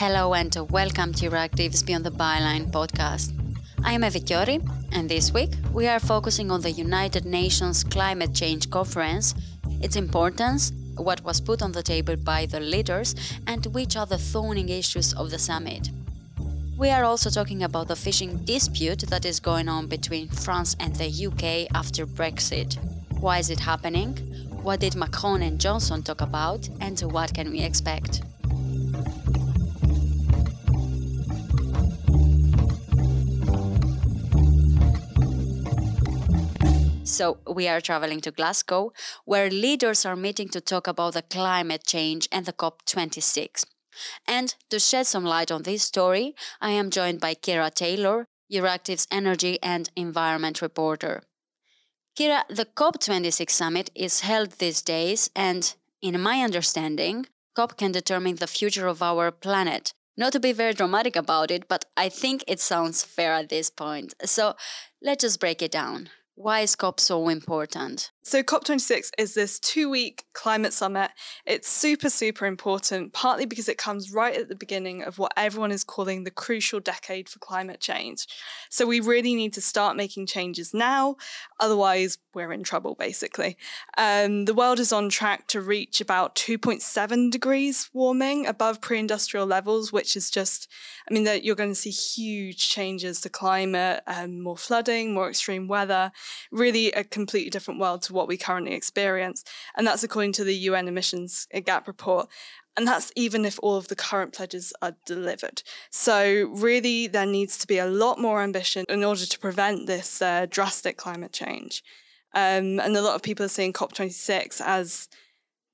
Hello and welcome to Euractiv's Beyond the Byline podcast. I am Eva Chiori, and this week we are focusing on the United Nations Climate Change Conference, its importance, what was put on the table by the leaders, and which are the thorny issues of the summit. We are also talking about the fishing dispute that is going on between France and the UK after Brexit. Why is it happening? What did Macron and Johnson talk about? And what can we expect? So, we are traveling to Glasgow, where leaders are meeting to talk about the climate change and the COP26. And to shed some light on this story, I am joined by Kira Taylor, Euractiv's energy and environment reporter. Kira, the COP26 summit is held these days, and in my understanding, COP can determine the future of our planet. Not to be very dramatic about it, but I think it sounds fair at this point. So let's just break it down. Why is COP so important? So, COP26 is this two week climate summit. It's super, super important, partly because it comes right at the beginning of what everyone is calling the crucial decade for climate change. So, we really need to start making changes now, otherwise, we're in trouble, basically. Um, the world is on track to reach about 2.7 degrees warming above pre industrial levels, which is just, I mean, you're going to see huge changes to climate, um, more flooding, more extreme weather, really a completely different world to what we currently experience. And that's according to the UN emissions gap report. And that's even if all of the current pledges are delivered. So, really, there needs to be a lot more ambition in order to prevent this uh, drastic climate change. Um, and a lot of people are seeing COP26 as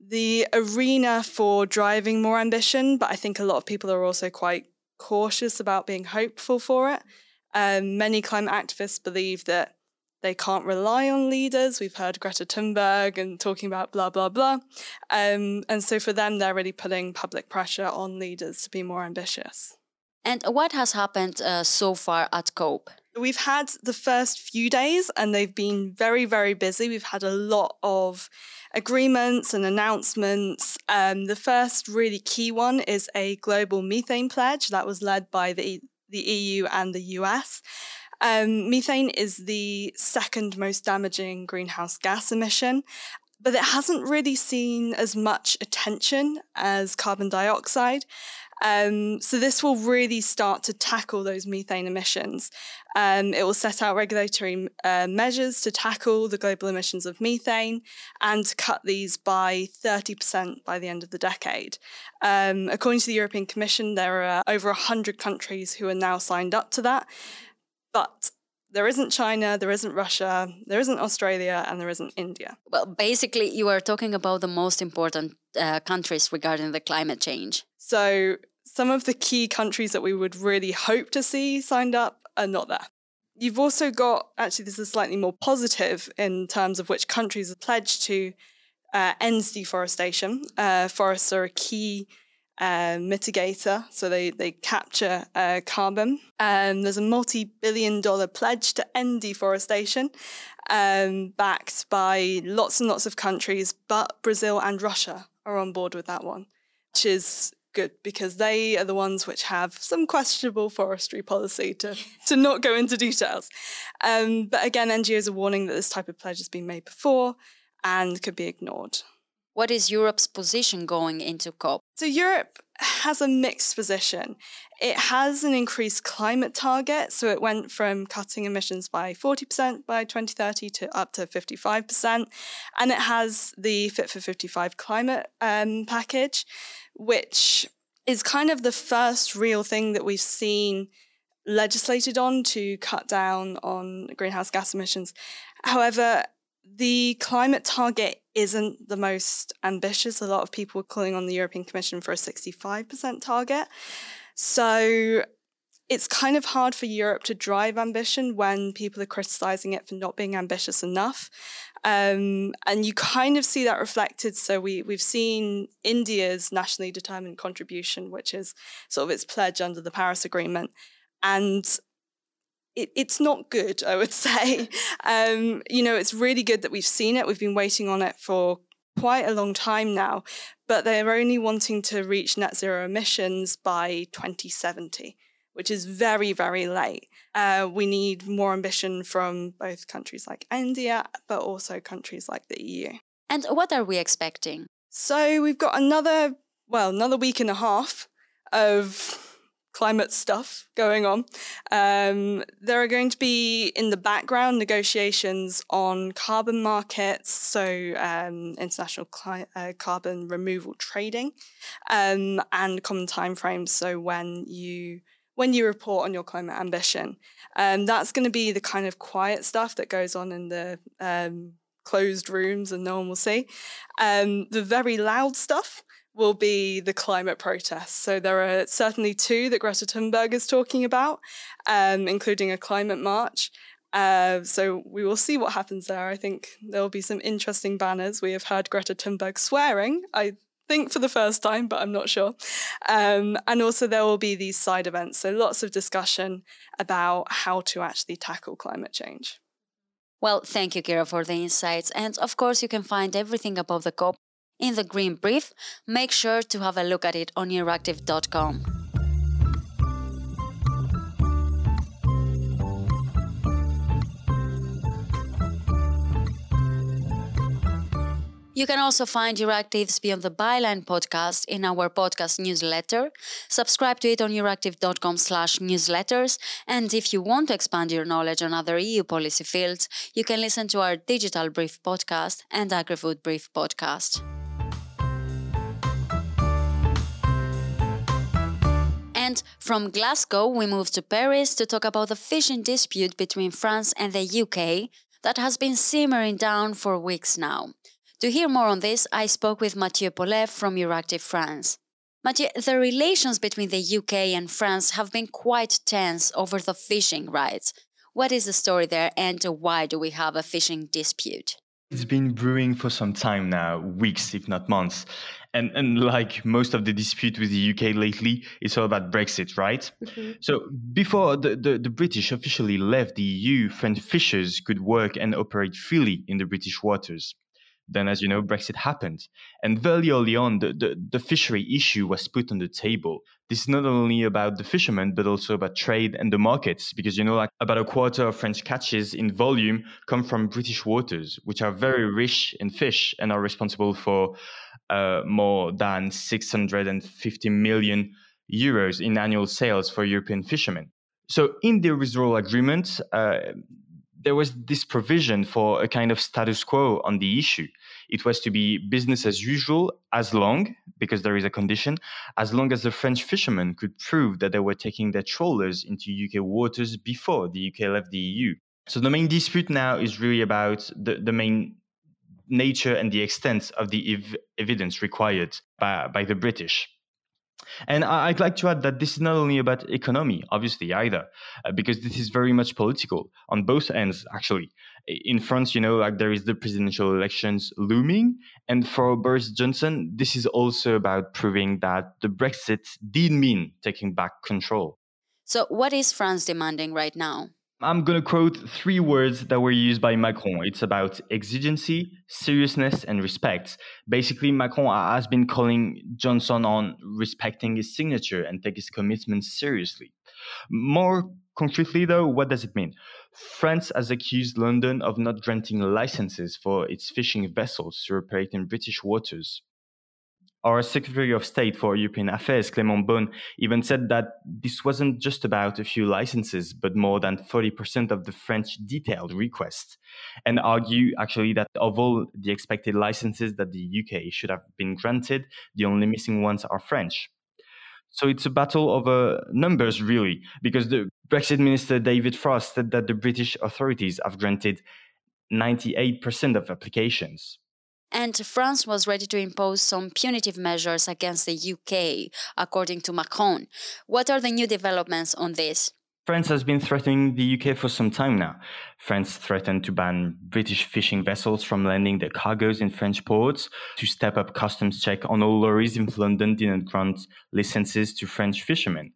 the arena for driving more ambition, but I think a lot of people are also quite cautious about being hopeful for it. Um, many climate activists believe that they can't rely on leaders. We've heard Greta Thunberg and talking about blah, blah, blah. Um, and so for them, they're really putting public pressure on leaders to be more ambitious. And what has happened uh, so far at COP? We've had the first few days and they've been very, very busy. We've had a lot of agreements and announcements. Um, the first really key one is a global methane pledge that was led by the, the EU and the US. Um, methane is the second most damaging greenhouse gas emission, but it hasn't really seen as much attention as carbon dioxide. Um, so this will really start to tackle those methane emissions. Um, it will set out regulatory uh, measures to tackle the global emissions of methane and to cut these by 30% by the end of the decade. Um, according to the European Commission, there are over 100 countries who are now signed up to that. But there isn't China, there isn't Russia, there isn't Australia, and there isn't India. Well, basically, you are talking about the most important uh, countries regarding the climate change. So, some of the key countries that we would really hope to see signed up are not there. You've also got, actually, this is slightly more positive in terms of which countries have pledged to uh, end deforestation. Uh, forests are a key uh, mitigator, so they they capture uh, carbon. Um, there's a multi-billion dollar pledge to end deforestation, um, backed by lots and lots of countries, but Brazil and Russia are on board with that one, which is good because they are the ones which have some questionable forestry policy to, to not go into details. Um, but again, NGOs are warning that this type of pledge has been made before and could be ignored. What is Europe's position going into COP? So, Europe has a mixed position. It has an increased climate target, so it went from cutting emissions by 40% by 2030 to up to 55%. And it has the Fit for 55 climate um, package, which is kind of the first real thing that we've seen legislated on to cut down on greenhouse gas emissions. However, the climate target isn't the most ambitious. A lot of people are calling on the European Commission for a 65% target. So it's kind of hard for Europe to drive ambition when people are criticizing it for not being ambitious enough. Um, and you kind of see that reflected. So we, we've seen India's nationally determined contribution, which is sort of its pledge under the Paris Agreement. And it, it's not good, I would say. Um, you know, it's really good that we've seen it. We've been waiting on it for quite a long time now, but they're only wanting to reach net zero emissions by 2070, which is very, very late. Uh, we need more ambition from both countries like India, but also countries like the EU. And what are we expecting? So we've got another, well, another week and a half of climate stuff going on. Um, there are going to be in the background negotiations on carbon markets, so um, international cli- uh, carbon removal trading, um, and common timeframes. So when you when you report on your climate ambition, um, that's going to be the kind of quiet stuff that goes on in the um, closed rooms and no one will see. Um, the very loud stuff will be the climate protests. So there are certainly two that Greta Thunberg is talking about, um, including a climate march. Uh, so we will see what happens there. I think there will be some interesting banners. We have heard Greta Thunberg swearing. I think for the first time, but I'm not sure. Um, and also there will be these side events. So lots of discussion about how to actually tackle climate change. Well, thank you, Kira, for the insights. And of course, you can find everything about the COP in the Green Brief. Make sure to have a look at it on euractiv.com. You can also find Euractiv's Beyond the Byline podcast in our podcast newsletter. Subscribe to it on euractiv.com slash newsletters. And if you want to expand your knowledge on other EU policy fields, you can listen to our Digital Brief podcast and AgriFood Brief podcast. From Glasgow, we move to Paris to talk about the fishing dispute between France and the UK that has been simmering down for weeks now. To hear more on this, I spoke with Mathieu Pollet from Euractiv France. Mathieu, the relations between the UK and France have been quite tense over the fishing rights. What is the story there and why do we have a fishing dispute? It's been brewing for some time now, weeks, if not months. And, and like most of the dispute with the UK lately, it's all about Brexit, right? Mm-hmm. So before the, the, the, British officially left the EU, French fishers could work and operate freely in the British waters. Then, as you know, Brexit happened. And very early on, the, the, the, fishery issue was put on the table. This is not only about the fishermen, but also about trade and the markets, because, you know, like about a quarter of French catches in volume come from British waters, which are very rich in fish and are responsible for uh, more than 650 million euros in annual sales for European fishermen. So, in the withdrawal agreement, uh, there was this provision for a kind of status quo on the issue. It was to be business as usual as long, because there is a condition, as long as the French fishermen could prove that they were taking their trawlers into UK waters before the UK left the EU. So the main dispute now is really about the, the main nature and the extent of the ev- evidence required by, by the British. And I'd like to add that this is not only about economy, obviously, either, uh, because this is very much political on both ends, actually. In France, you know, like there is the presidential elections looming. And for Boris Johnson, this is also about proving that the Brexit did mean taking back control. So, what is France demanding right now? I'm going to quote three words that were used by Macron. It's about exigency, seriousness, and respect. Basically, Macron has been calling Johnson on respecting his signature and take his commitments seriously. More concretely, though, what does it mean? France has accused London of not granting licenses for its fishing vessels to operate in British waters. Our Secretary of State for European Affairs, Clément Beaune, even said that this wasn't just about a few licenses, but more than 40% of the French detailed requests, and argue actually that of all the expected licenses that the UK should have been granted, the only missing ones are French. So it's a battle over uh, numbers, really, because the Brexit Minister David Frost said that the British authorities have granted 98% of applications. And France was ready to impose some punitive measures against the UK, according to Macron. What are the new developments on this? France has been threatening the UK for some time now. France threatened to ban British fishing vessels from landing their cargoes in French ports, to step up customs check on all lorries if London didn't grant licenses to French fishermen.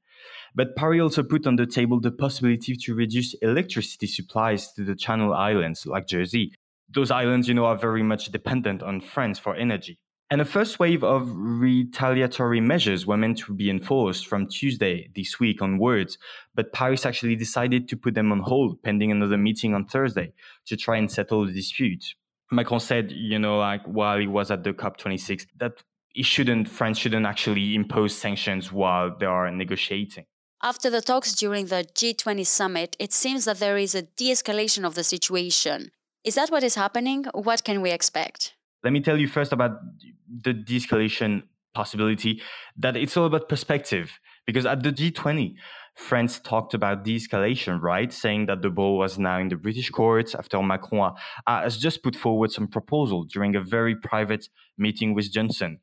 But Paris also put on the table the possibility to reduce electricity supplies to the Channel Islands, like Jersey, those islands, you know, are very much dependent on France for energy. And a first wave of retaliatory measures were meant to be enforced from Tuesday this week onwards, but Paris actually decided to put them on hold pending another meeting on Thursday to try and settle the dispute. Macron said, you know, like while he was at the COP26, that he shouldn't, France shouldn't actually impose sanctions while they are negotiating. After the talks during the G20 summit, it seems that there is a de escalation of the situation. Is that what is happening? What can we expect? Let me tell you first about the de escalation possibility that it's all about perspective. Because at the G20, France talked about de escalation, right? Saying that the ball was now in the British courts after Macron has just put forward some proposal during a very private meeting with Johnson.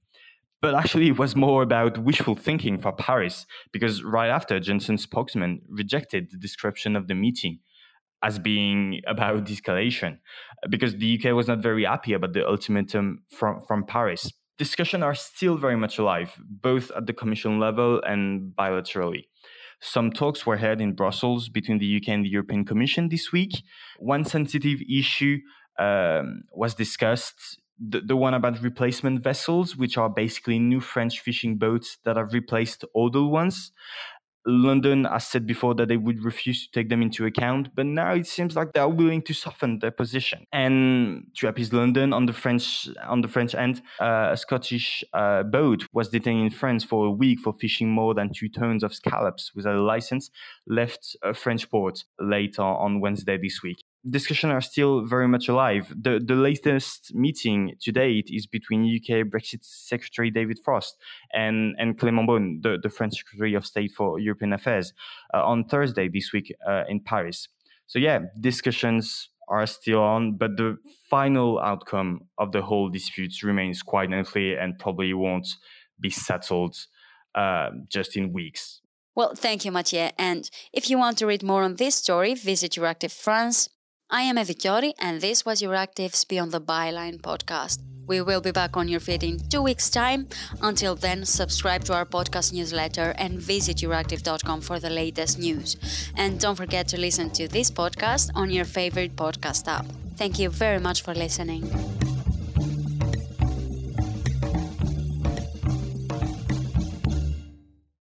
But actually, it was more about wishful thinking for Paris, because right after, Johnson's spokesman rejected the description of the meeting as being about de-escalation, because the UK was not very happy about the ultimatum from, from Paris. Discussions are still very much alive, both at the Commission level and bilaterally. Some talks were held in Brussels between the UK and the European Commission this week. One sensitive issue um, was discussed the, the one about replacement vessels, which are basically new French fishing boats that have replaced older ones. London has said before that they would refuse to take them into account, but now it seems like they are willing to soften their position. And to appease London on the French on the French end, uh, a Scottish uh, boat was detained in France for a week for fishing more than two tons of scallops without a license, left a French port later on Wednesday this week discussions are still very much alive. The, the latest meeting to date is between UK Brexit Secretary David Frost and, and Clément Beaune, the, the French Secretary of State for European Affairs, uh, on Thursday this week uh, in Paris. So, yeah, discussions are still on, but the final outcome of the whole dispute remains quite unclear and probably won't be settled uh, just in weeks. Well, thank you, Mathieu. And if you want to read more on this story, visit Euractiv France I am Eva Chiori, and this was Euractiv's Beyond the Byline podcast. We will be back on your feed in two weeks' time. Until then, subscribe to our podcast newsletter and visit euractiv.com for the latest news. And don't forget to listen to this podcast on your favorite podcast app. Thank you very much for listening.